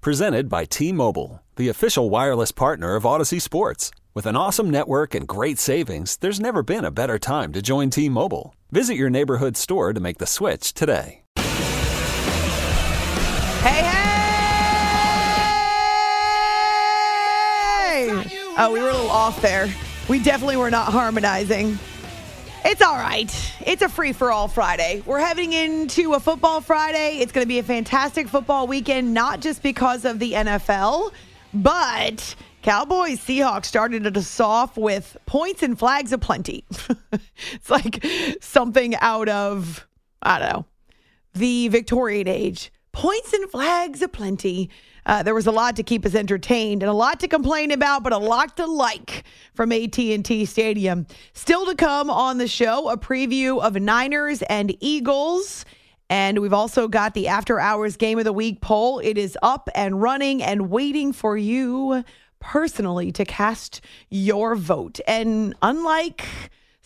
Presented by T Mobile, the official wireless partner of Audacy Sports. With an awesome network and great savings, there's never been a better time to join T Mobile. Visit your neighborhood store to make the switch today. Hey, hey! Oh, we were a little off there. We definitely were not harmonizing. It's all right. It's a free for all Friday. We're heading into a football Friday. It's going to be a fantastic football weekend, not just because of the NFL, but Cowboys Seahawks started us off with points and flags aplenty. it's like something out of, I don't know, the Victorian age. Points and flags aplenty. Uh, there was a lot to keep us entertained and a lot to complain about, but a lot to like from AT&T Stadium. Still to come on the show, a preview of Niners and Eagles. And we've also got the after hours game of the week poll. It is up and running and waiting for you personally to cast your vote. And unlike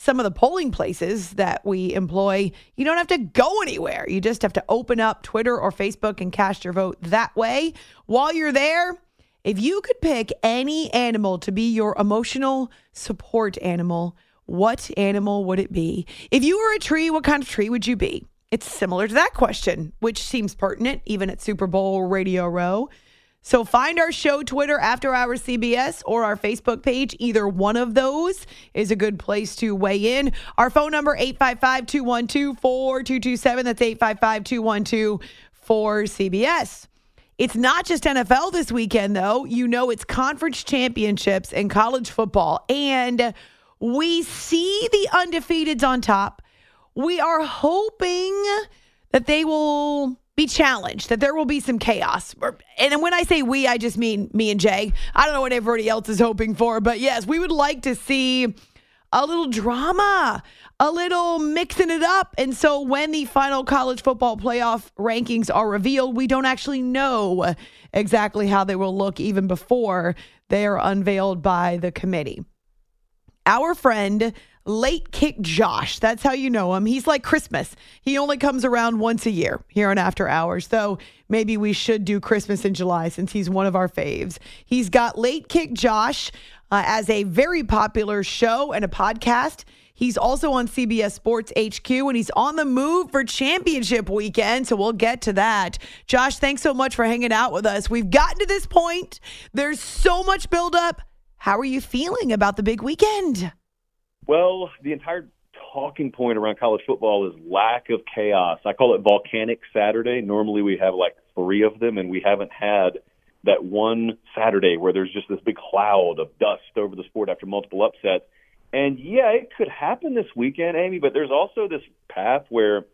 some of the polling places that we employ, you don't have to go anywhere. You just have to open up Twitter or Facebook and cast your vote that way. While you're there, if you could pick any animal to be your emotional support animal, what animal would it be? If you were a tree, what kind of tree would you be? It's similar to that question, which seems pertinent even at Super Bowl Radio Row. So find our show Twitter after hours CBS or our Facebook page. Either one of those is a good place to weigh in. Our phone number 855-212-4227. That's 855-212-4CBS. It's not just NFL this weekend though. You know it's conference championships and college football and we see the undefeateds on top. We are hoping that they will be challenged, that there will be some chaos. And when I say we, I just mean me and Jay. I don't know what everybody else is hoping for, but yes, we would like to see a little drama, a little mixing it up. And so when the final college football playoff rankings are revealed, we don't actually know exactly how they will look even before they are unveiled by the committee. Our friend, Late Kick Josh. That's how you know him. He's like Christmas. He only comes around once a year here on After Hours. Though maybe we should do Christmas in July since he's one of our faves. He's got Late Kick Josh uh, as a very popular show and a podcast. He's also on CBS Sports HQ and he's on the move for championship weekend. So we'll get to that. Josh, thanks so much for hanging out with us. We've gotten to this point. There's so much buildup. How are you feeling about the big weekend? Well, the entire talking point around college football is lack of chaos. I call it volcanic Saturday. Normally we have like three of them, and we haven't had that one Saturday where there's just this big cloud of dust over the sport after multiple upsets. And yeah, it could happen this weekend, Amy, but there's also this path where,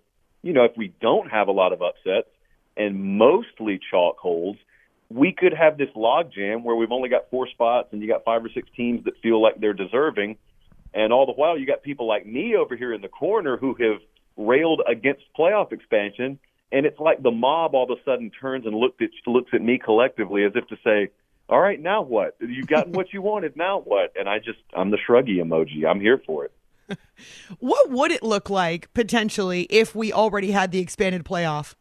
you know, if we don't have a lot of upsets and mostly chalk holds, we could have this logjam where we've only got four spots and you got five or six teams that feel like they're deserving and all the while, you got people like me over here in the corner who have railed against playoff expansion. And it's like the mob all of a sudden turns and looked at, looks at me collectively as if to say, all right, now what? You've gotten what you wanted. Now what? And I just, I'm the shruggy emoji. I'm here for it. what would it look like potentially if we already had the expanded playoff?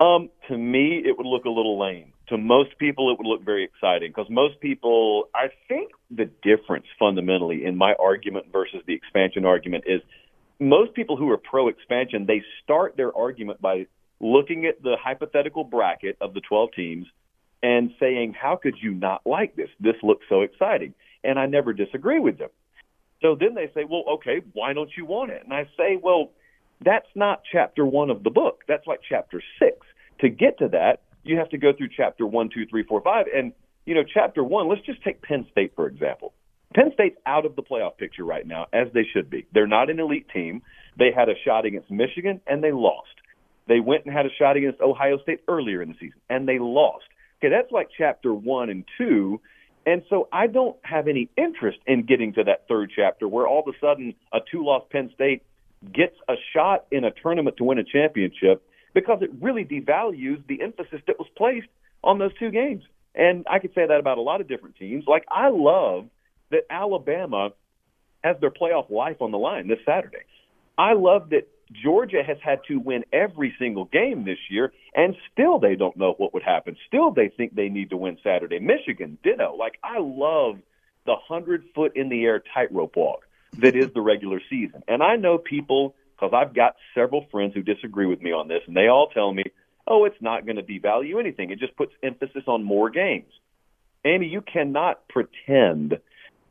Um, to me, it would look a little lame to most people, it would look very exciting because most people, I think the difference fundamentally in my argument versus the expansion argument is most people who are pro expansion, they start their argument by looking at the hypothetical bracket of the 12 teams and saying, How could you not like this? This looks so exciting. And I never disagree with them. So then they say, Well, okay, why don't you want it? And I say, Well, that's not chapter one of the book. That's like chapter six. To get to that, you have to go through chapter one, two, three, four, five. And, you know, chapter one, let's just take Penn State, for example. Penn State's out of the playoff picture right now, as they should be. They're not an elite team. They had a shot against Michigan, and they lost. They went and had a shot against Ohio State earlier in the season, and they lost. Okay, that's like chapter one and two. And so I don't have any interest in getting to that third chapter where all of a sudden a two loss Penn State gets a shot in a tournament to win a championship because it really devalues the emphasis that was placed on those two games. And I could say that about a lot of different teams. Like I love that Alabama has their playoff life on the line this Saturday. I love that Georgia has had to win every single game this year, and still they don't know what would happen. Still, they think they need to win Saturday. Michigan, ditto. Like, I love the 100 foot in the air tightrope walk that is the regular season. And I know people, because I've got several friends who disagree with me on this, and they all tell me, oh, it's not going to devalue anything. It just puts emphasis on more games. Amy, you cannot pretend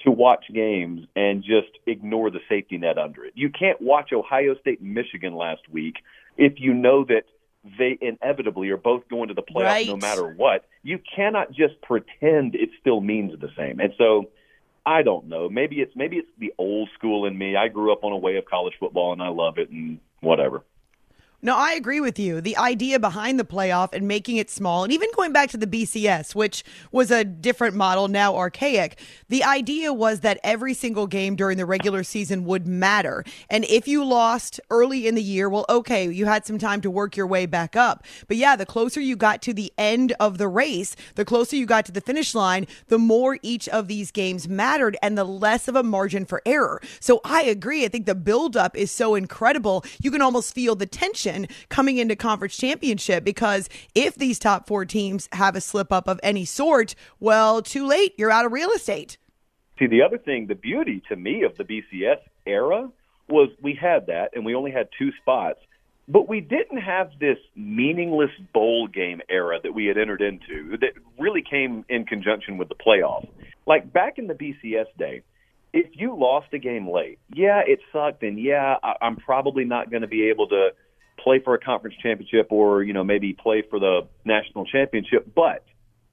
to watch games and just ignore the safety net under it. You can't watch Ohio State and Michigan last week if you know that they inevitably are both going to the playoffs right. no matter what. You cannot just pretend it still means the same. And so I don't know. Maybe it's maybe it's the old school in me. I grew up on a way of college football and I love it and whatever. No, I agree with you. The idea behind the playoff and making it small, and even going back to the BCS, which was a different model, now archaic, the idea was that every single game during the regular season would matter. And if you lost early in the year, well, okay, you had some time to work your way back up. But yeah, the closer you got to the end of the race, the closer you got to the finish line, the more each of these games mattered and the less of a margin for error. So I agree. I think the buildup is so incredible. You can almost feel the tension coming into conference championship because if these top four teams have a slip up of any sort, well, too late. You're out of real estate. See, the other thing, the beauty to me of the BCS era was we had that and we only had two spots. But we didn't have this meaningless bowl game era that we had entered into that really came in conjunction with the playoffs. Like back in the BCS day, if you lost a game late, yeah, it sucked, and yeah, I'm probably not going to be able to play for a conference championship or, you know, maybe play for the national championship. But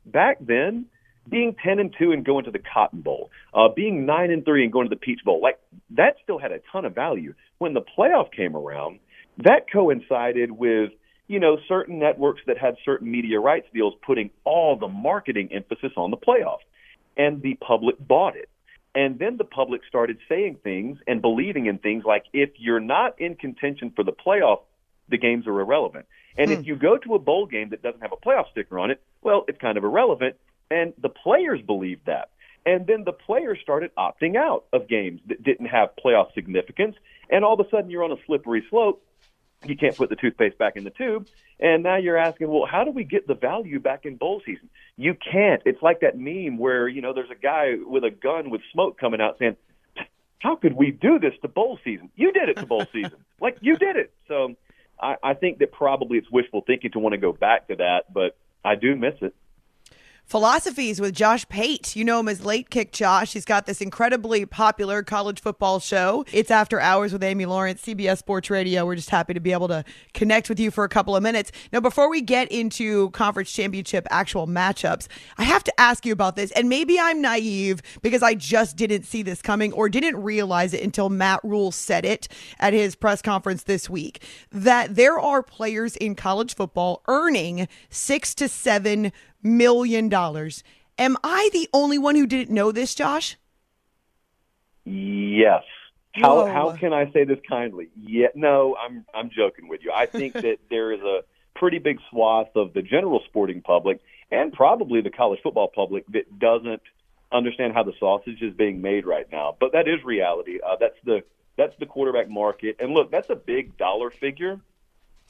back then, being 10 and 2 and going to the Cotton Bowl, uh, being 9 and 3 and going to the Peach Bowl, like that still had a ton of value. When the playoff came around, that coincided with, you know, certain networks that had certain media rights deals putting all the marketing emphasis on the playoff. And the public bought it. And then the public started saying things and believing in things like if you're not in contention for the playoff, the games are irrelevant. And hmm. if you go to a bowl game that doesn't have a playoff sticker on it, well, it's kind of irrelevant. And the players believed that. And then the players started opting out of games that didn't have playoff significance. And all of a sudden, you're on a slippery slope. You can't put the toothpaste back in the tube. And now you're asking, well, how do we get the value back in bowl season? You can't. It's like that meme where, you know, there's a guy with a gun with smoke coming out saying, how could we do this to bowl season? You did it to bowl season. Like, you did it. So I, I think that probably it's wishful thinking to want to go back to that, but I do miss it. Philosophies with Josh Pate. You know him as Late Kick Josh. He's got this incredibly popular college football show. It's After Hours with Amy Lawrence, CBS Sports Radio. We're just happy to be able to connect with you for a couple of minutes. Now, before we get into conference championship actual matchups, I have to ask you about this. And maybe I'm naive because I just didn't see this coming or didn't realize it until Matt Rhule said it at his press conference this week that there are players in college football earning six to seven million dollars. Am I the only one who didn't know this, Josh? Yes. How how can I say this kindly? Yeah, no, I'm I'm joking with you. I think that there is a pretty big swath of the general sporting public and probably the college football public that doesn't understand how the sausage is being made right now. But that is reality. Uh, that's the that's the quarterback market. And look, that's a big dollar figure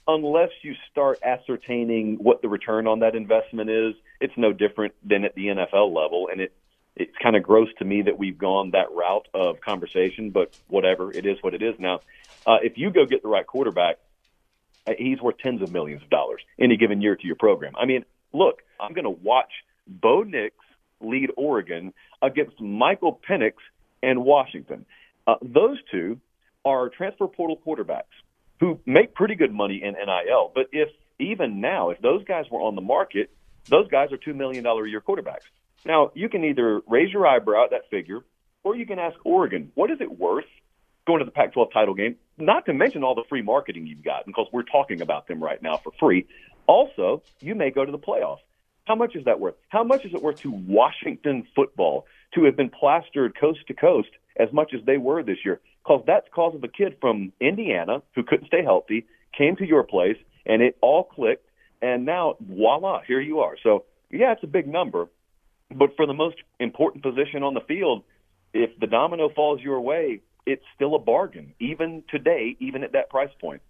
unless you start ascertaining what the return on that investment is, it's no different than at the NFL level. And it it's kind of gross to me that we've gone that route of conversation, but whatever, it is what it is. Now, uh, if you go get the right quarterback, uh, he's worth tens of millions of dollars any given year to your program. I mean, look, I'm going to watch Bo Nix lead Oregon against Michael Penix and Washington. Uh, those two are transfer portal quarterbacks who make pretty good money in NIL. But if even now, if those guys were on the market, those guys are $2 million a year quarterbacks. Now, you can either raise your eyebrow at that figure, or you can ask Oregon, what is it worth going to the Pac 12 title game? Not to mention all the free marketing you've got, because we're talking about them right now for free. Also, you may go to the playoffs. How much is that worth? How much is it worth to Washington football to have been plastered coast to coast as much as they were this year? Because that's cause of a kid from Indiana who couldn't stay healthy, came to your place, and it all clicked, and now voila, here you are. So yeah, it's a big number, but for the most important position on the field, if the domino falls your way, it's still a bargain, even today, even at that price point.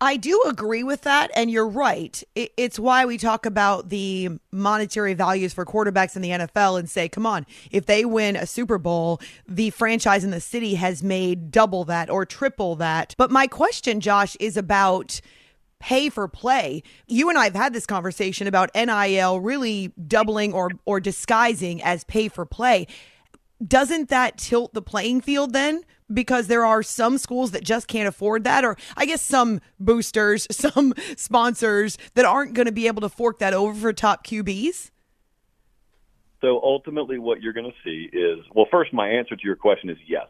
I do agree with that, and you're right. It's why we talk about the monetary values for quarterbacks in the NFL and say, come on, if they win a Super Bowl, the franchise in the city has made double that or triple that. But my question, Josh, is about pay for play. You and I have had this conversation about NIL really doubling or or disguising as pay for play. Doesn't that tilt the playing field then? Because there are some schools that just can't afford that, or I guess some boosters, some sponsors that aren't going to be able to fork that over for top QBs? So ultimately, what you're going to see is well, first, my answer to your question is yes.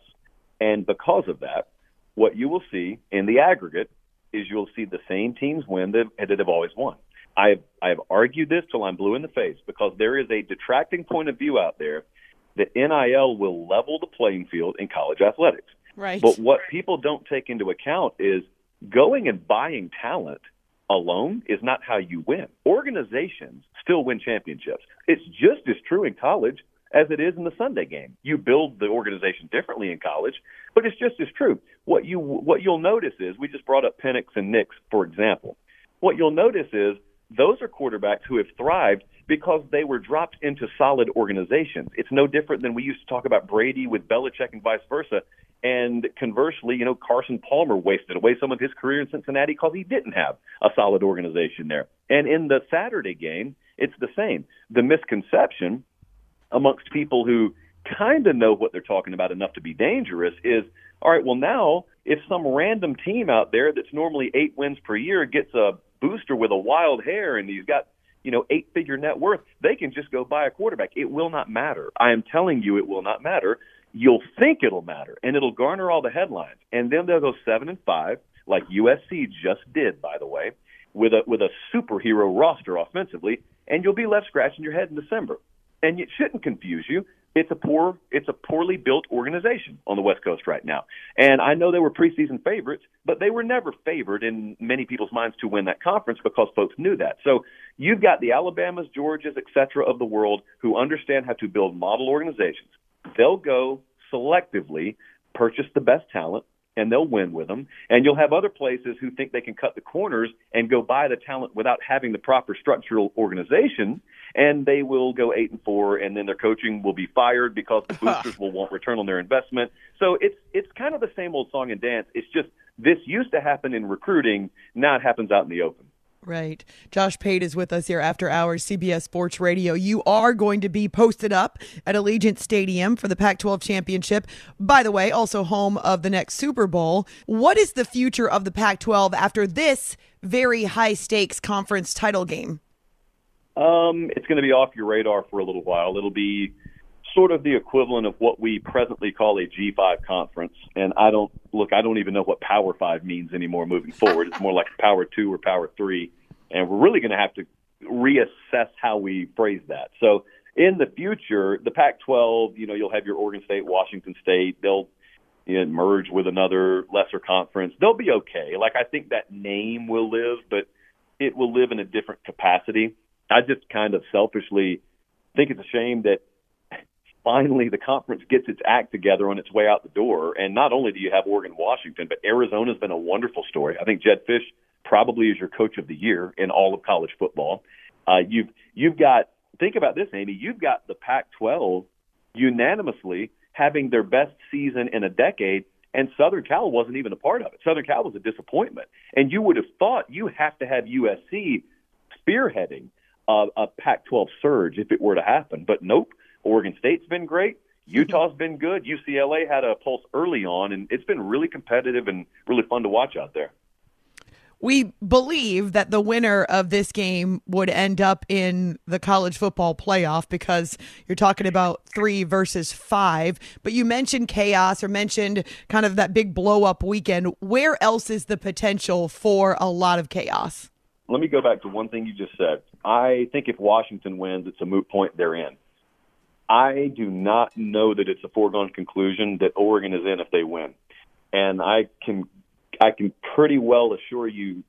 And because of that, what you will see in the aggregate is you'll see the same teams win that, that have always won. I've, I've argued this till I'm blue in the face because there is a detracting point of view out there that NIL will level the playing field in college athletics. Right. But what people don't take into account is going and buying talent alone is not how you win. Organizations still win championships. It's just as true in college as it is in the Sunday game. You build the organization differently in college, but it's just as true. What you what you'll notice is we just brought up Penix and Nix for example. What you'll notice is those are quarterbacks who have thrived because they were dropped into solid organizations. It's no different than we used to talk about Brady with Belichick and vice versa. And conversely, you know, Carson Palmer wasted away some of his career in Cincinnati because he didn't have a solid organization there. And in the Saturday game, it's the same. The misconception amongst people who kind of know what they're talking about enough to be dangerous is all right, well, now if some random team out there that's normally eight wins per year gets a booster with a wild hair and he's got you know, eight figure net worth, they can just go buy a quarterback. It will not matter. I am telling you, it will not matter. You'll think it'll matter, and it'll garner all the headlines. And then they'll go seven and five, like USC just did, by the way, with a with a superhero roster offensively, and you'll be left scratching your head in December. And it shouldn't confuse you it's a poor, it's a poorly built organization on the West Coast right now. And I know they were preseason favorites, but they were never favored in many people's minds to win that conference because folks knew that. So you've got the Alabamas, Georgias, et cetera of the world who understand how to build model organizations. They'll go selectively purchase the best talent and they'll win with them. And you'll have other places who think they can cut the corners and go buy the talent without having the proper structural organization and they will go eight and four, and then their coaching will be fired because the boosters will want return on their investment. So it's it's kind of the same old song and dance. It's just this used to happen in recruiting, now it happens out in the open. Right. Josh Pate is with us here after hours, CBS Sports Radio. You are going to be posted up at Allegiant Stadium for the Pac 12 championship. By the way, also home of the next Super Bowl. What is the future of the Pac 12 after this very high stakes conference title game? Um, it's going to be off your radar for a little while. It'll be sort of the equivalent of what we presently call a G5 conference. And I don't look, I don't even know what Power 5 means anymore moving forward. It's more like Power 2 or Power 3. And we're really going to have to reassess how we phrase that. So in the future, the Pac 12, you know, you'll have your Oregon State, Washington State. They'll you know, merge with another lesser conference. They'll be okay. Like, I think that name will live, but it will live in a different capacity. I just kind of selfishly think it's a shame that finally the conference gets its act together on its way out the door. And not only do you have Oregon, Washington, but Arizona's been a wonderful story. I think Jedd Fisch probably is your coach of the year in all of college football. Uh, you've you've got think about this, Amy. You've got the Pac-12 unanimously having their best season in a decade, and Southern Cal wasn't even a part of it. Southern Cal was a disappointment, and you would have thought you have to have USC spearheading a, a Pac-12 surge if it were to happen. But nope, Oregon State's been great. Utah's been good. UCLA had a pulse early on, and it's been really competitive and really fun to watch out there. We believe that the winner of this game would end up in the college football playoff because you're talking about three versus five. But you mentioned chaos or mentioned kind of that big blow up weekend. Where else is the potential for a lot of chaos? let me go back to one thing you just said. I think if Washington wins, it's a moot point they're in. I do not know that it's a foregone conclusion that Oregon is in if they win. And I can I can pretty well assure you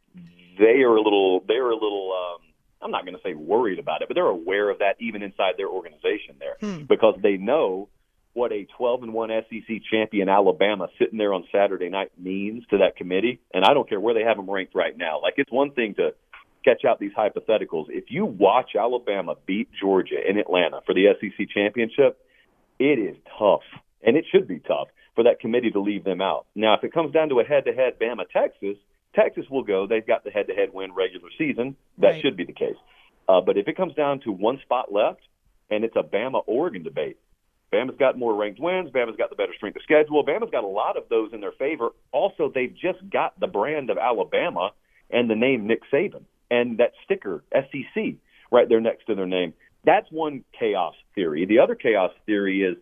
they are a little they're a little um I'm not going to say worried about it, but they're aware of that even inside their organization there Hmm. because they know what a 12 and 1 SEC champion Alabama sitting there on Saturday night means to that committee. And I don't care where they have them ranked right now. Like it's one thing to sketch out these hypotheticals. If you watch Alabama beat Georgia in Atlanta for the SEC championship, it is tough, and it should be tough for that committee to leave them out. Now, if it comes down to a head-to-head Bama Texas, Texas will go. They've got the head-to-head win regular season. That Right. should be the case. Uh, but if it comes down to one spot left, and it's a Bama Oregon debate, Bama's got more ranked wins. Bama's got the better strength of schedule. Bama's got a lot of those in their favor. Also, they've just got the brand of Alabama and the name Nick Saban and that sticker SEC right there next to their name. That's one chaos theory. The other chaos theory is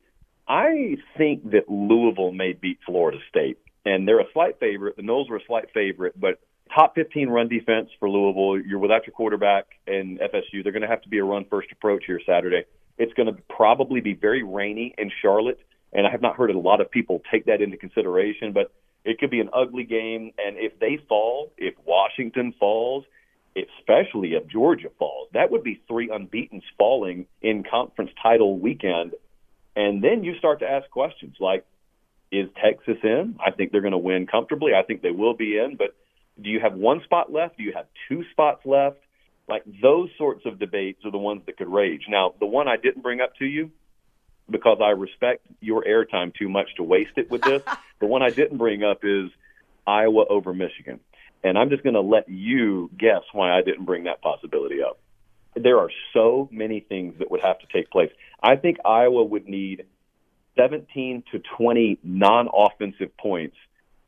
I think that Louisville may beat Florida State, and they're a slight favorite. The Noles were a slight favorite, but top 15 run defense for Louisville. You're without your quarterback and FSU. They're going to have to be a run first approach here Saturday. It's going to probably be very rainy in Charlotte, and I have not heard a lot of people take that into consideration, but it could be an ugly game. And if they fall, if Washington falls, especially if Georgia falls, that would be three unbeatens falling in conference title weekend. And then you start to ask questions like, is Texas in? I think they're going to win comfortably. I think they will be in, but do you have one spot left? Do you have two spots left? Like those sorts of debates are the ones that could rage. Now, the one I didn't bring up to you because I respect your airtime too much to waste it with this. the one I didn't bring up is Iowa over Michigan. And I'm just going to let you guess why I didn't bring that possibility up. There are so many things that would have to take place. I think Iowa would need 17 to 20 non-offensive points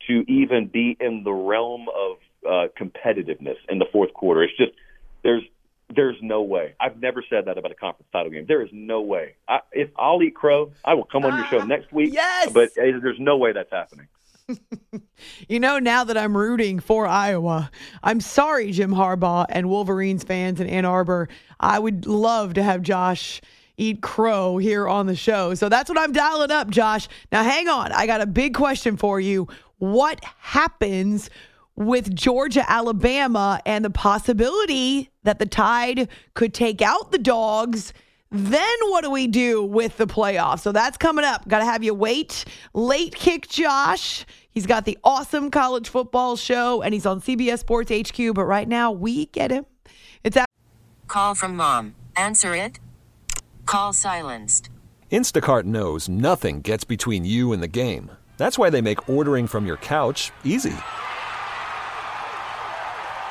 to even be in the realm of uh, competitiveness in the fourth quarter. It's just there's there's no way. I've never said that about a conference title game. There is no way. I, if I'll eat crow, I will come on your show next week. yes! But uh, there's no way that's happening. You know, now that I'm rooting for Iowa, I'm sorry, Jim Harbaugh and Wolverines fans in Ann Arbor. I would love to have Josh eat crow here on the show. So that's what I'm dialing up, Josh. Now, hang on. I got a big question for you. What happens with Georgia, Alabama, and the possibility that the Tide could take out the dogs? Then what do we do with the playoffs? So that's coming up. Got to have you wait. Late kick, Josh. He's got the awesome college football show and he's on CBS Sports HQ. But right now, we get him. It's at Call from mom. Answer it. Call silenced. Instacart knows nothing gets between you and the game. That's why they make ordering from your couch easy.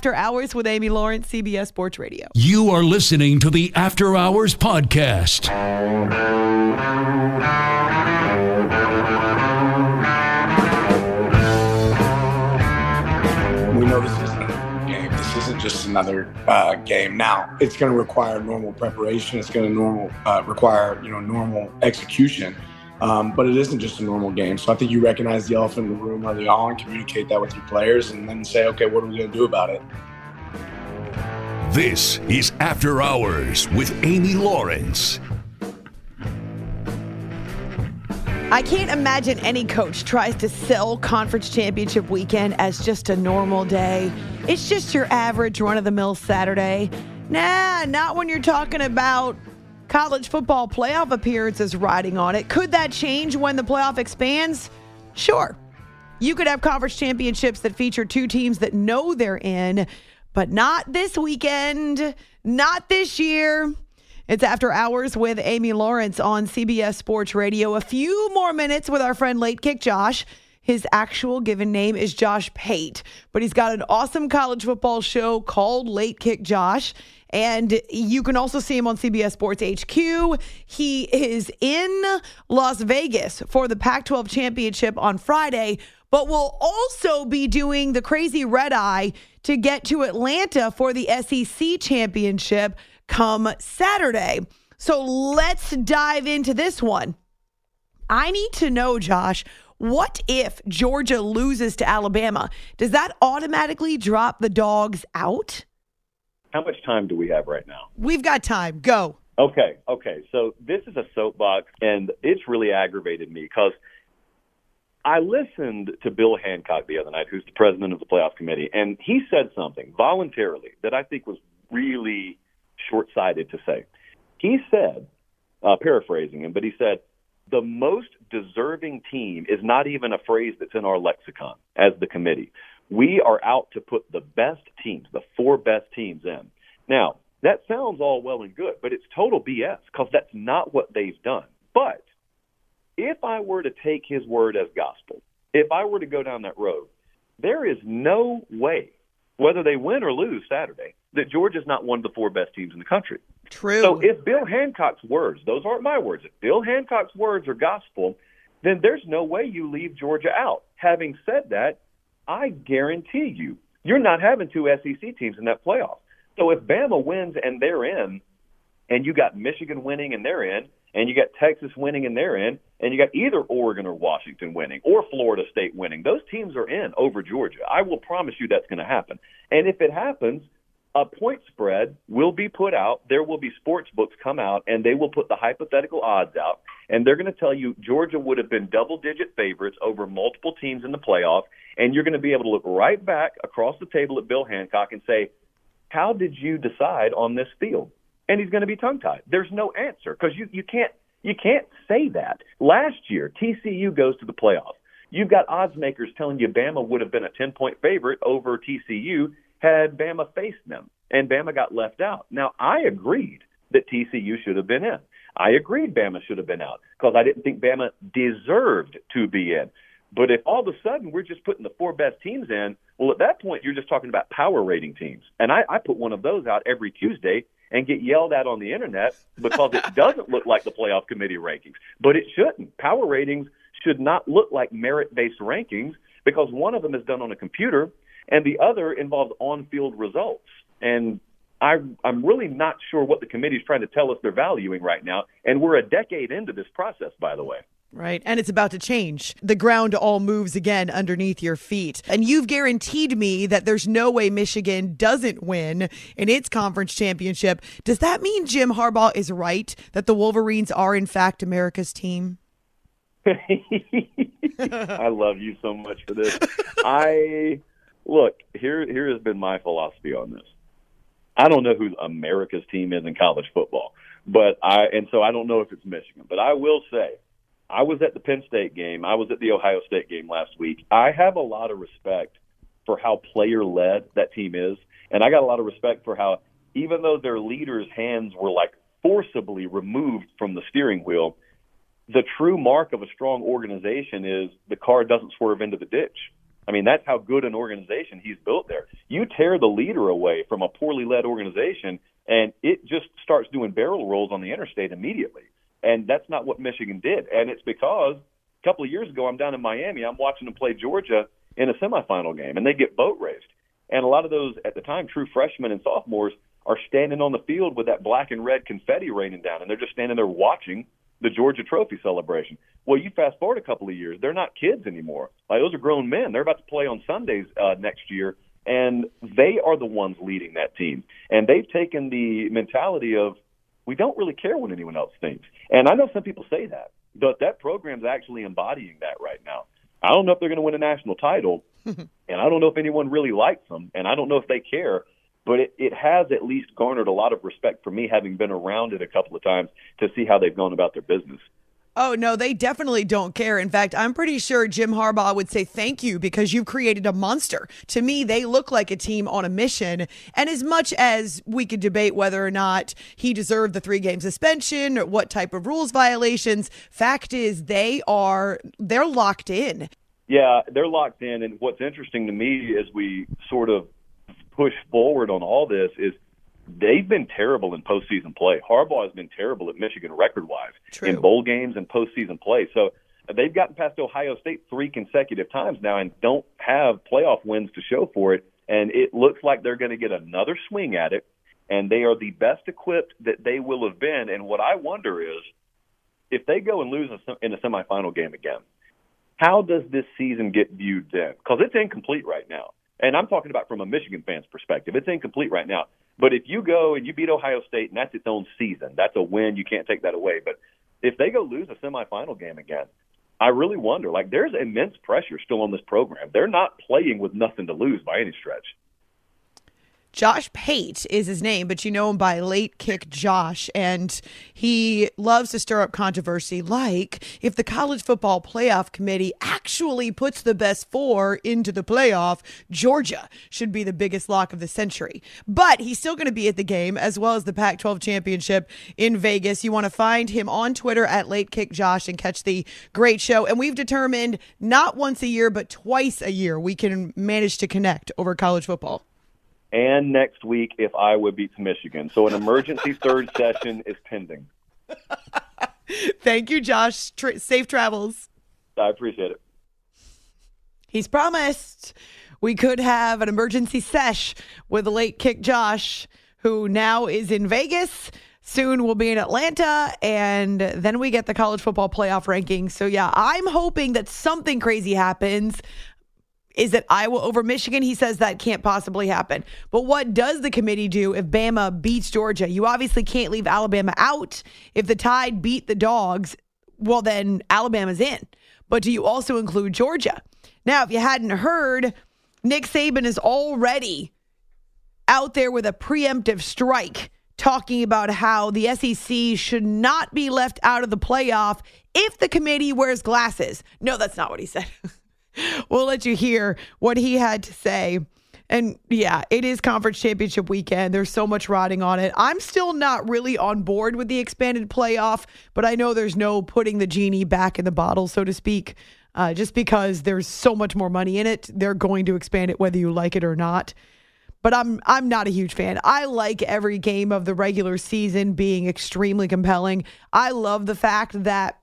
After Hours with Amy Lawrence, CBS Sports Radio. You are listening to the After Hours Podcast. We know this isn't a game. This isn't just another uh, game. Now, it's going to require normal preparation. It's going to normal uh, require you know normal execution. Um, but it isn't just a normal game. So I think you recognize the elephant in the room early on, communicate that with your players, and then say, okay, what are we going to do about it? This is After Hours with Amy Lawrence. I can't imagine any coach tries to sell conference championship weekend as just a normal day. It's just your average run of the mill Saturday. Nah, not when you're talking about college football playoff appearances riding on it. Could that change when the playoff expands? Sure. You could have conference championships that feature two teams that know they're in, but not this weekend, not this year. It's After Hours with Amy Lawrence on CBS Sports Radio. A few more minutes with our friend Late Kick Josh. His actual given name is Josh Pate, but he's got an awesome college football show called Late Kick Josh. And you can also see him on CBS Sports HQ. He is in Las Vegas for the Pac 12 championship on Friday, but will also be doing the crazy red eye to get to Atlanta for the SEC championship come Saturday. So let's dive into this one. I need to know, Josh, what if Georgia loses to Alabama? Does that automatically drop the dogs out? How much time do we have right now? We've got time. Go. Okay, okay. So this is a soapbox, and it's really aggravated me because I listened to Bill Hancock the other night, who's the president of the playoff committee, and he said something voluntarily that I think was really short sighted to say. He said, uh, paraphrasing him, but he said, the most deserving team is not even a phrase that's in our lexicon as the committee. We are out to put the best teams, the four best teams in. Now, that sounds all well and good, but it's total BS because that's not what they've done. But if I were to take his word as gospel, if I were to go down that road, there is no way, whether they win or lose Saturday, that Georgia's not one of the four best teams in the country. True. So if Bill Hancock's words, those aren't my words, if Bill Hancock's words are gospel, then there's no way you leave Georgia out. Having said that, I guarantee you, you're not having two SEC teams in that playoff. So if Bama wins and they're in, and you got Michigan winning and they're in, and you got Texas winning and they're in, and you got either Oregon or Washington winning, or Florida State winning, those teams are in over Georgia. I will promise you that's going to happen. And if it happens, a point spread will be put out. There will be sports books come out, and they will put the hypothetical odds out, and they're going to tell you Georgia would have been double-digit favorites over multiple teams in the playoff, and you're going to be able to look right back across the table at Bill Hancock and say, "How did you decide on this field?" And he's going to be tongue-tied. There's no answer because you you can't you can't say that. Last year, TCU goes to the playoff. You've got odds makers telling you Bama would have been a 10 point favorite over TCU had Bama faced them, and Bama got left out. Now, I agreed that TCU should have been in. I agreed Bama should have been out because I didn't think Bama deserved to be in. But if all of a sudden we're just putting the four best teams in, well, at that point you're just talking about power rating teams. And I, I put one of those out every Tuesday and get yelled at on the internet because it doesn't look like the playoff committee rankings. But it shouldn't. Power ratings should not look like merit based rankings because one of them is done on a computer and the other involves on field results. And I, I'm really not sure what the committee is trying to tell us they're valuing right now. And we're a decade into this process, by the way. Right. And it's about to change. The ground all moves again underneath your feet. And you've guaranteed me that there's no way Michigan doesn't win in its conference championship. Does that mean Jim Harbaugh is right that the Wolverines are, in fact, America's team? I love you so much for this. I look, here here has been my philosophy on this. I don't know who America's team is in college football, but I and so I don't know if it's Michigan, but I will say I was at the Penn State game. I was at the Ohio State game last week. I have a lot of respect for how player led that team is, and I got a lot of respect for how even though their leaders' hands were like forcibly removed from the steering wheel. The true mark of a strong organization is the car doesn't swerve into the ditch. I mean, that's how good an organization he's built there. You tear the leader away from a poorly led organization, and it just starts doing barrel rolls on the interstate immediately. And that's not what Michigan did. And it's because a couple of years ago, I'm down in Miami. I'm watching them play Georgia in a semifinal game, and they get boat raced. And a lot of those, at the time, true freshmen and sophomores are standing on the field with that black and red confetti raining down, and they're just standing there watching the Georgia Trophy celebration. Well, you fast forward a couple of years, they're not kids anymore. Like those are grown men. They're about to play on Sundays uh, next year, and they are the ones leading that team. And they've taken the mentality of we don't really care what anyone else thinks. And I know some people say that, but that program's actually embodying that right now. I don't know if they're going to win a national title, and I don't know if anyone really likes them, and I don't know if they care but it, it has at least garnered a lot of respect for me having been around it a couple of times to see how they've gone about their business. Oh, no, they definitely don't care. In fact, I'm pretty sure Jim Harbaugh would say thank you because you've created a monster. To me, they look like a team on a mission. And as much as we could debate whether or not he deserved the three game suspension or what type of rules violations, fact is they are they're locked in. Yeah, they're locked in. And what's interesting to me as we sort of push forward on all this is they've been terrible in postseason play. Harbaugh has been terrible at Michigan record wise in bowl games and postseason play. So they've gotten past Ohio State three consecutive times now and don't have playoff wins to show for it. And it looks like they're going to get another swing at it. And they are the best equipped that they will have been. And what I wonder is if they go and lose in a semifinal game again, how does this season get viewed then? Because it's incomplete right now. And I'm talking about from a Michigan fan's perspective. It's incomplete right now. But if you go and you beat Ohio State, and that's its own season, that's a win. You can't take that away. But if they go lose a semifinal game again, I really wonder. Like, there's immense pressure still on this program. They're not playing with nothing to lose by any stretch. Josh Pate is his name, but you know him by Late Kick Josh. And he loves to stir up controversy, like if the college football playoff committee actually puts the best four into the playoff, Georgia should be the biggest lock of the century. But he's still going to be at the game, as well as the Pac 12 championship in Vegas. You want to find him on Twitter at Late Kick Josh and catch the great show. And we've determined not once a year, but twice a year, we can manage to connect over college football and next week if Iowa beats Michigan. So an emergency third session is pending. Thank you, Josh. Tra- safe travels. I appreciate it. He's promised we could have an emergency sesh with late kick Josh, who now is in Vegas. Soon we'll be in Atlanta, and then we get the college football playoff rankings. So, yeah, I'm hoping that something crazy happens. Is it Iowa over Michigan? He says that can't possibly happen. But what does the committee do if Bama beats Georgia? You obviously can't leave Alabama out. If the Tide beat the Dogs, well, then Alabama's in. But do you also include Georgia? Now, if you hadn't heard, Nick Saban is already out there with a preemptive strike talking about how the SEC should not be left out of the playoff if the committee wears glasses. No, that's not what he said. we'll let you hear what he had to say. And yeah, it is conference championship weekend. There's so much riding on it. I'm still not really on board with the expanded playoff, but I know there's no putting the genie back in the bottle, so to speak. Uh, just because there's so much more money in it, they're going to expand it whether you like it or not. But I'm I'm not a huge fan. I like every game of the regular season being extremely compelling. I love the fact that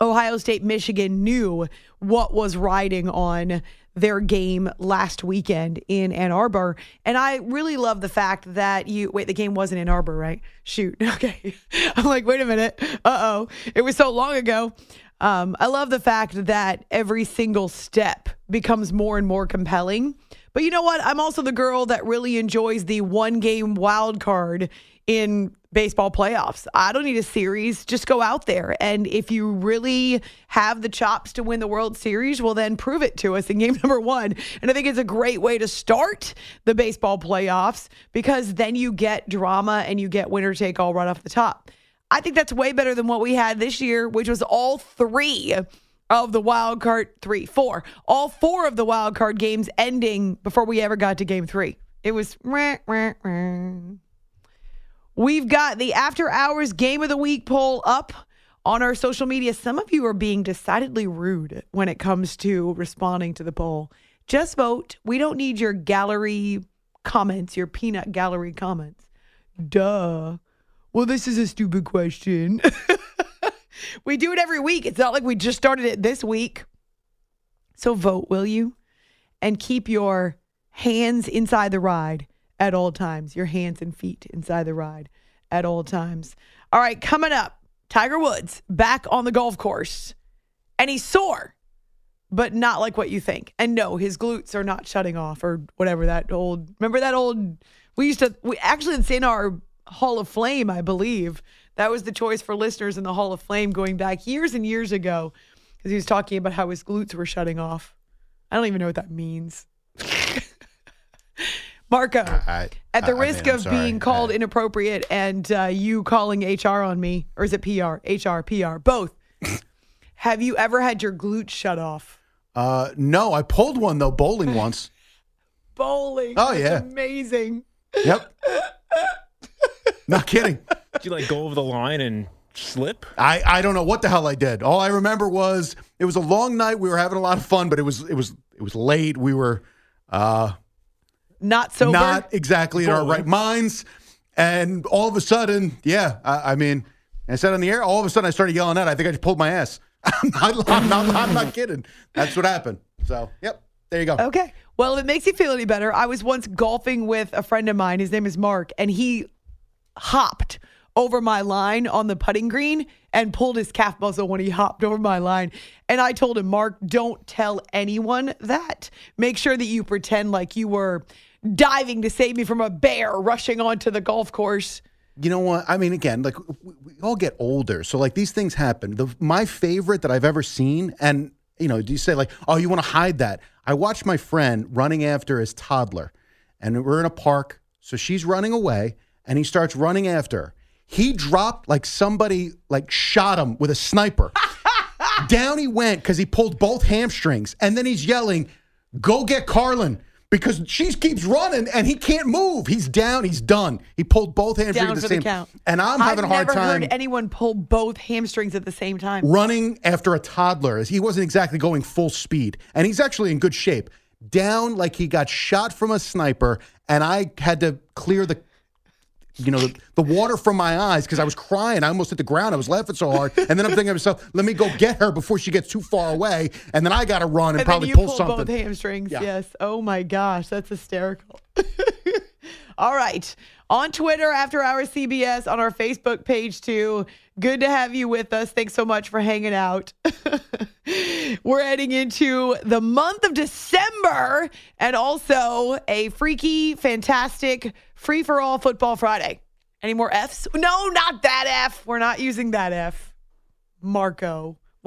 Ohio State, Michigan knew what was riding on their game last weekend in Ann Arbor. And I really love the fact that you wait, the game wasn't in Arbor, right? Shoot. Okay. I'm like, wait a minute. Uh oh. It was so long ago. Um, I love the fact that every single step becomes more and more compelling. But you know what? I'm also the girl that really enjoys the one game wild card in baseball playoffs. I don't need a series. Just go out there. And if you really have the chops to win the World Series, well, then prove it to us in game number one. And I think it's a great way to start the baseball playoffs because then you get drama and you get winner take all right off the top. I think that's way better than what we had this year, which was all three of the wild card three, four, all four of the wild card games ending before we ever got to game three. It was. Rah, rah, rah. We've got the after hours game of the week poll up on our social media. Some of you are being decidedly rude when it comes to responding to the poll. Just vote. We don't need your gallery comments, your peanut gallery comments. Duh. Well, this is a stupid question. we do it every week. It's not like we just started it this week. So vote, will you? And keep your hands inside the ride at all times. Your hands and feet inside the ride at all times. All right, coming up, Tiger Woods back on the golf course. And he's sore, but not like what you think. And no, his glutes are not shutting off or whatever that old, remember that old, we used to, we actually, it's in our Hall of Flame, I believe. That was the choice for listeners in the Hall of Flame going back years and years ago because he was talking about how his glutes were shutting off. I don't even know what that means. Marco, I- at the I- I risk I'm of sorry. being called I- inappropriate and uh, you calling HR on me, or is it PR? HR, PR, both. Have you ever had your glutes shut off? Uh, no, I pulled one though bowling once. Bowling. Oh, That's yeah. Amazing. Yep. Not kidding. Did you like go over the line and slip? I, I don't know what the hell I did. All I remember was it was a long night. We were having a lot of fun, but it was it was it was late. We were uh, Not sober. not exactly in our right minds, and all of a sudden, yeah, I, I mean, I said on the air. All of a sudden, I started yelling out. I think I just pulled my ass. I'm not, I'm not, I'm not kidding. That's what happened. So, yep, there you go. Okay. Well, if it makes you feel any better, I was once golfing with a friend of mine. His name is Mark, and he hopped over my line on the putting green and pulled his calf muscle when he hopped over my line. And I told him, Mark, don't tell anyone that. Make sure that you pretend like you were diving to save me from a bear rushing onto the golf course. You know what? I mean, again, like we, we all get older, so like these things happen. The my favorite that I've ever seen, and you know, do you say like, oh, you want to hide that? I watched my friend running after his toddler, and we're in a park, so she's running away, and he starts running after. her. He dropped like somebody like shot him with a sniper. Down he went because he pulled both hamstrings, and then he's yelling, "Go get Carlin!" Because she keeps running and he can't move. He's down. He's done. He pulled both hamstrings Down at the same count. And I'm having I've a hard never time heard anyone pull both hamstrings at the same time. running after a toddler. He wasn't exactly going full speed, and he's actually in good shape. Down like he got shot from a sniper, and I had to clear the, you know, the, the water from my eyes because I was crying. I almost hit the ground. I was laughing so hard, and then I'm thinking to myself, "Let me go get her before she gets too far away," and then I got to run and, And probably pull pull something. both hamstrings. Yeah. Yes. Oh my gosh, that's hysterical. All right. On Twitter, After Hours CBS, on our Facebook page too. Good to have you with us. Thanks so much for hanging out. We're heading into the month of December and also a freaky, fantastic, free for all football Friday. Any more F's? No, not that F. We're not using that F. Marco,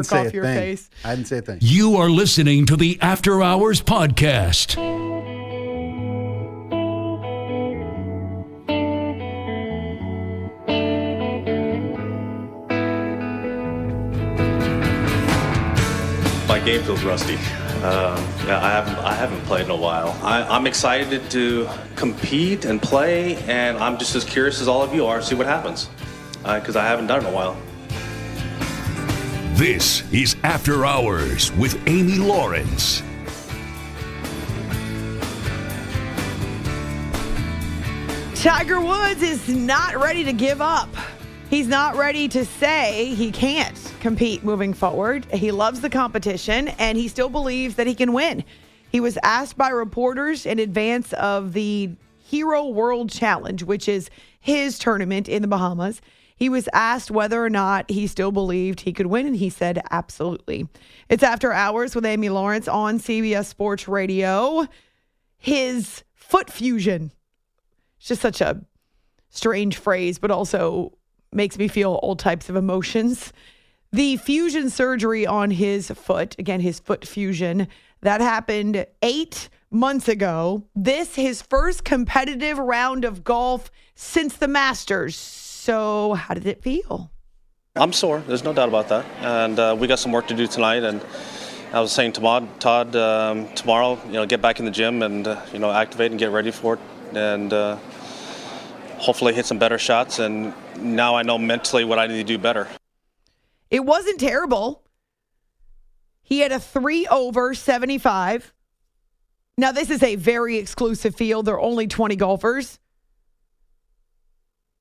I didn't say off a your thing. face. I didn't say a thing. You are listening to the After Hours Podcast. My game feels rusty. Um, yeah, I haven't I haven't played in a while. I, I'm excited to compete and play, and I'm just as curious as all of you are to see what happens because I haven't done it in a while. This is After Hours with Amy Lawrence. Tiger Woods is not ready to give up. He's not ready to say he can't compete moving forward. He loves the competition and he still believes that he can win. He was asked by reporters in advance of the Hero World Challenge, which is his tournament in the Bahamas. He was asked whether or not he still believed he could win, and he said absolutely. It's After Hours with Amy Lawrence on CBS Sports Radio. His foot fusion. It's just such a strange phrase, but also makes me feel all types of emotions. The fusion surgery on his foot, again, his foot fusion, that happened eight months ago. This, his first competitive round of golf since the Masters. So, how did it feel? I'm sore. There's no doubt about that. And uh, we got some work to do tonight. And I was saying to Todd, Todd um, tomorrow, you know, get back in the gym and, uh, you know, activate and get ready for it. And uh, hopefully hit some better shots. And now I know mentally what I need to do better. It wasn't terrible. He had a three over 75. Now, this is a very exclusive field. There are only 20 golfers.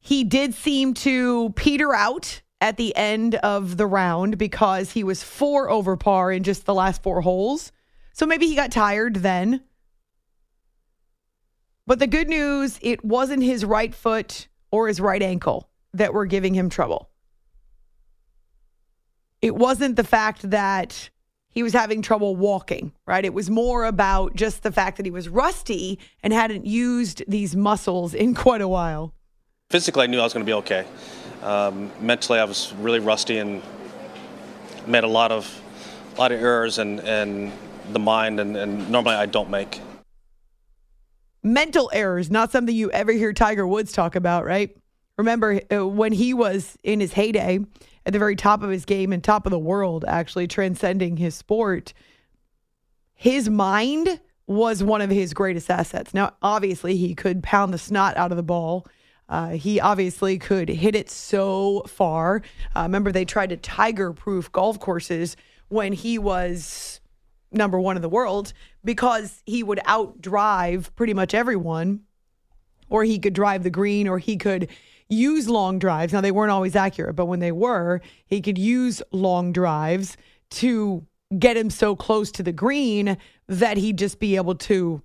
He did seem to peter out at the end of the round because he was four over par in just the last four holes. So maybe he got tired then. But the good news, it wasn't his right foot or his right ankle that were giving him trouble. It wasn't the fact that he was having trouble walking, right? It was more about just the fact that he was rusty and hadn't used these muscles in quite a while. Physically, I knew I was going to be okay. Um, mentally, I was really rusty and made a lot of, a lot of errors and and the mind, and, and normally I don't make. Mental errors, not something you ever hear Tiger Woods talk about, right? Remember uh, when he was in his heyday, at the very top of his game and top of the world, actually transcending his sport, his mind was one of his greatest assets. Now, obviously, he could pound the snot out of the ball. Uh, he obviously could hit it so far. Uh, remember, they tried to tiger proof golf courses when he was number one in the world because he would outdrive pretty much everyone, or he could drive the green, or he could use long drives. Now, they weren't always accurate, but when they were, he could use long drives to get him so close to the green that he'd just be able to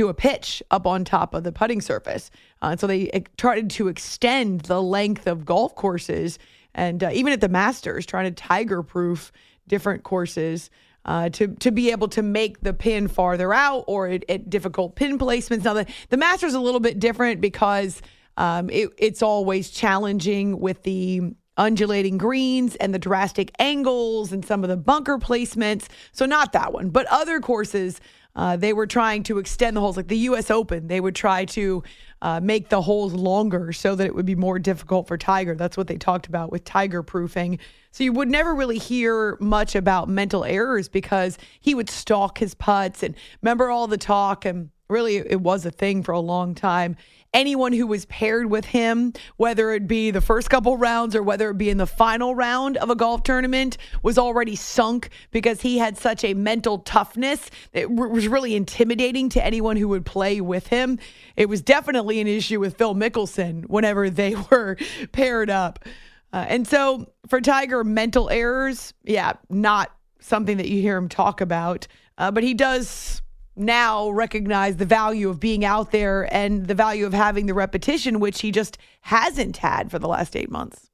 do a pitch up on top of the putting surface. Uh, so they tried to extend the length of golf courses and uh, even at the Masters, trying to tiger proof different courses. Uh, to to be able to make the pin farther out or at, at difficult pin placements. Now the the Masters a little bit different because um, it, it's always challenging with the undulating greens and the drastic angles and some of the bunker placements. So not that one, but other courses uh, they were trying to extend the holes, like the U.S. Open. They would try to uh, make the holes longer so that it would be more difficult for Tiger. That's what they talked about with Tiger proofing. So you would never really hear much about mental errors because he would stalk his putts and remember all the talk and really it was a thing for a long time anyone who was paired with him, whether it be the first couple rounds or whether it be in the final round of a golf tournament, was already sunk because he had such a mental toughness. It was really intimidating to anyone who would play with him. It was definitely an issue with Phil Mickelson whenever they were paired up. Uh, and so for Tiger, mental errors, yeah, not something that you hear him talk about. Uh, but he does now recognize the value of being out there and the value of having the repetition, which he just hasn't had for the last eight months.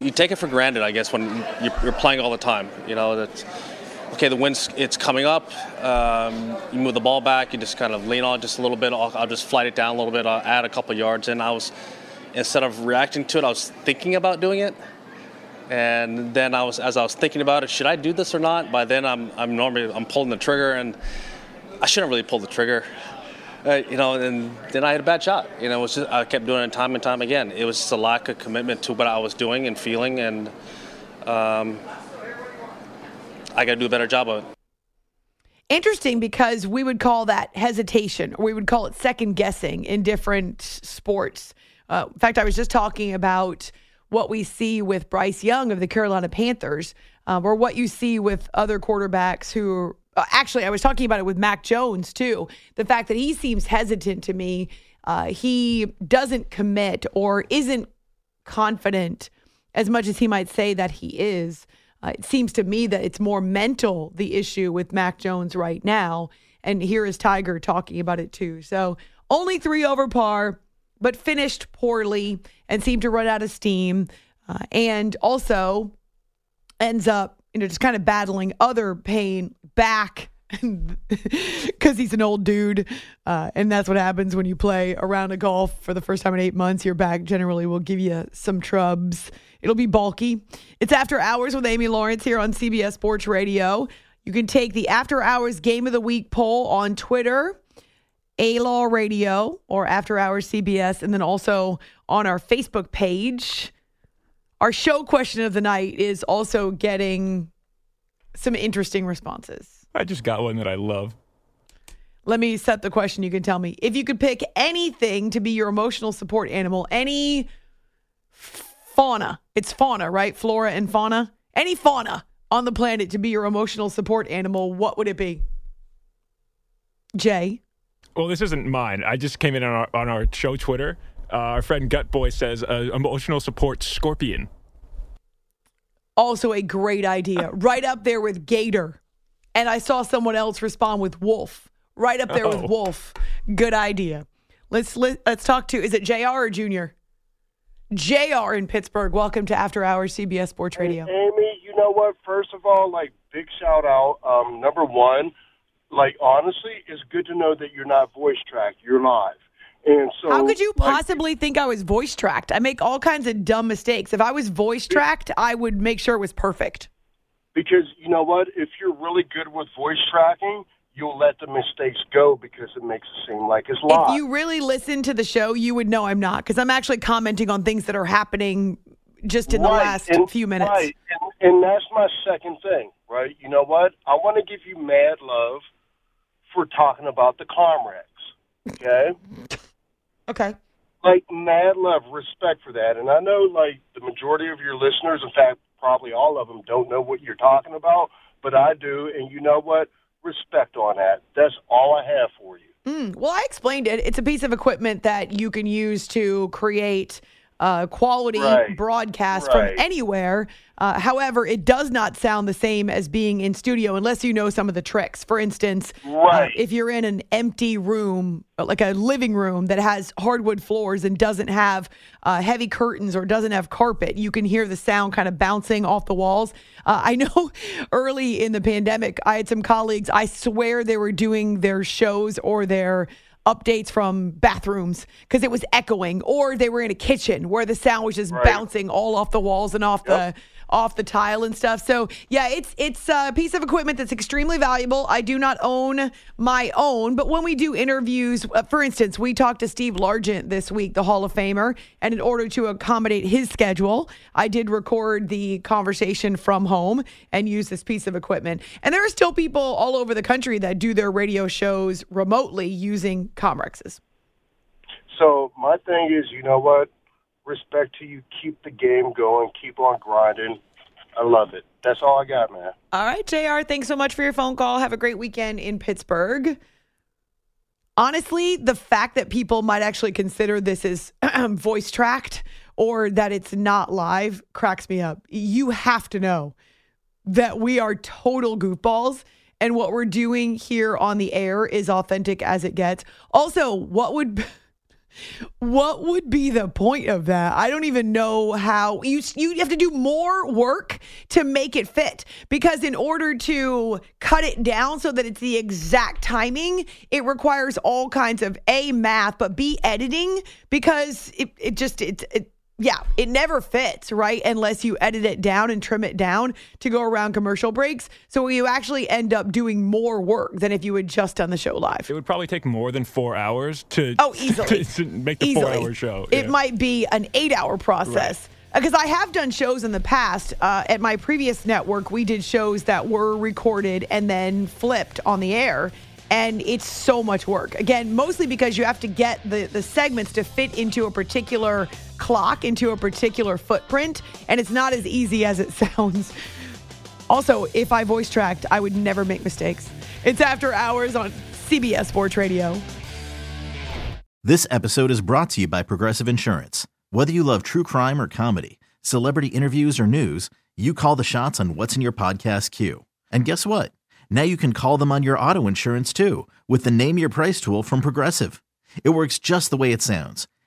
You take it for granted, I guess, when you're playing all the time. You know that okay, the wind's it's coming up. Um, you move the ball back. You just kind of lean on just a little bit. I'll, I'll just flight it down a little bit. I'll add a couple yards. And I was instead of reacting to it, I was thinking about doing it. And then I was, as I was thinking about it, should I do this or not? By then, I'm, I'm normally I'm pulling the trigger, and I shouldn't really pull the trigger. Uh, you know, and then I had a bad shot. You know, just, I kept doing it time and time again. It was just a lack of commitment to what I was doing and feeling, and um, I got to do a better job of it. Interesting because we would call that hesitation, or we would call it second guessing in different sports. Uh, in fact, I was just talking about what we see with Bryce Young of the Carolina Panthers, um, or what you see with other quarterbacks who uh, actually, I was talking about it with Mac Jones too. The fact that he seems hesitant to me uh, he doesn't commit or isn't confident as much as he might say that he is. Uh, it seems to me that it's more mental, the issue with Mac Jones right now. And here is Tiger talking about it too. So only three over par, but finished poorly and seemed to run out of steam. Uh, and also ends up, you know, just kind of battling other pain back because he's an old dude. Uh, and that's what happens when you play around a golf for the first time in eight months. Your back generally will give you some trubs. It'll be bulky. It's After Hours with Amy Lawrence here on CBS Sports Radio. You can take the After Hours Game of the Week poll on Twitter, A Law Radio, or After Hours CBS, and then also on our Facebook page. Our show question of the night is also getting some interesting responses. I just got one that I love. Let me set the question. You can tell me if you could pick anything to be your emotional support animal, any fauna. It's fauna, right? Flora and fauna. Any fauna on the planet to be your emotional support animal, what would it be? Jay. Well, this isn't mine. I just came in on our, on our show Twitter. Uh, our friend Gut Boy says uh, emotional support scorpion. Also a great idea. right up there with gator. And I saw someone else respond with wolf. Right up there Oh. with wolf. Good idea. Let's let, let's talk to is it JR or Junior? JR in Pittsburgh. Welcome to After Hours CBS Sports Radio. Amy, you know what? First of all, like big shout out. Um, number one, like honestly, it's good to know that you're not voice tracked. You're live. And so How could you like, possibly think I was voice tracked? I make all kinds of dumb mistakes. If I was voice tracked, I would make sure it was perfect. because you know what? If you're really good with voice tracking, you'll let the mistakes go because it makes it seem like it's live. If you really listen to the show, you would know I'm not because I'm actually commenting on things that are happening just in the last and- few minutes. Right, and, and that's my second thing, right? You know what? I want to give you mad love for talking about the Comrex, okay? Okay. Like, mad love, respect for that. And I know, like, the majority of your listeners, in fact, probably all of them, don't know what you're talking about, but I do. And you know what? Respect on that. That's all I have for you. Mm, well, I explained it. It's a piece of equipment that you can use to create uh, quality Right. broadcast Right. from anywhere. Uh, however, it does not sound the same as being in studio unless you know some of the tricks. For instance, uh, if you're in an empty room, like a living room that has hardwood floors and doesn't have uh, heavy curtains or doesn't have carpet, you can hear the sound kind of bouncing off the walls. Uh, I know early in the pandemic, I had some colleagues, I swear they were doing their shows or their updates from bathrooms because it was echoing or they were in a kitchen where the sound was just Right. bouncing all off the walls and off the off the tile and stuff. So yeah, it's it's a piece of equipment that's extremely valuable. I do not own my own, but when we do interviews, uh, for instance, we talked to Steve Largent this week, the Hall of Famer, and in order to accommodate his schedule, I did record the conversation from home and use this piece of equipment. And there are still people all over the country that do their radio shows remotely using Comrexes. So my thing is, you know what? Respect to you. Keep the game going. Keep on grinding. I love it. That's all I got, man. All right, JR, thanks so much for your phone call. Have a great weekend in Pittsburgh. Honestly, the fact that people might actually consider this as voice tracked or that it's not live cracks me up. You have to know that we are total goofballs and what we're doing here on the air is authentic as it gets. Also, what would what would be the point of that? I don't even know how you you have to do more work to make it fit because in order to cut it down so that it's the exact timing, it requires all kinds of a math but b editing because it it just it, it yeah, it never fits, right? Unless you edit it down and trim it down to go around commercial breaks. So you actually end up doing more work than if you had just done the show live. It would probably take more than four hours to Oh, easily. to, to make the Easily. four-hour show. It Yeah. might be an eight hour process. Because I have done shows in the past. Uh, at my previous network, we did shows that were recorded and then flipped on the air. And it's so much work. Again, mostly because you have to get the, the segments to fit into a particular clock, into a particular footprint. And it's not as easy as it sounds. Also, if I voice tracked, I would never make mistakes. It's after hours on CBS Sports Radio. This episode is brought to you by Progressive Insurance. Whether you love true crime or comedy, celebrity interviews or news, you call the shots on what's in your podcast queue. And guess what? Now you can call them on your auto insurance too with the Name Your Price tool from Progressive. It works just the way it sounds.